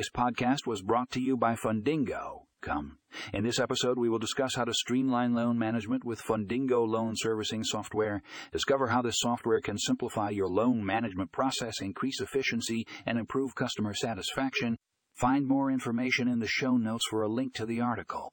This podcast was brought to you by Fundingo. Come. In this episode, we will discuss how to streamline loan management with Fundingo loan servicing software. Discover how this software can simplify your loan management process, increase efficiency, and improve customer satisfaction. Find more information in the show notes for a link to the article.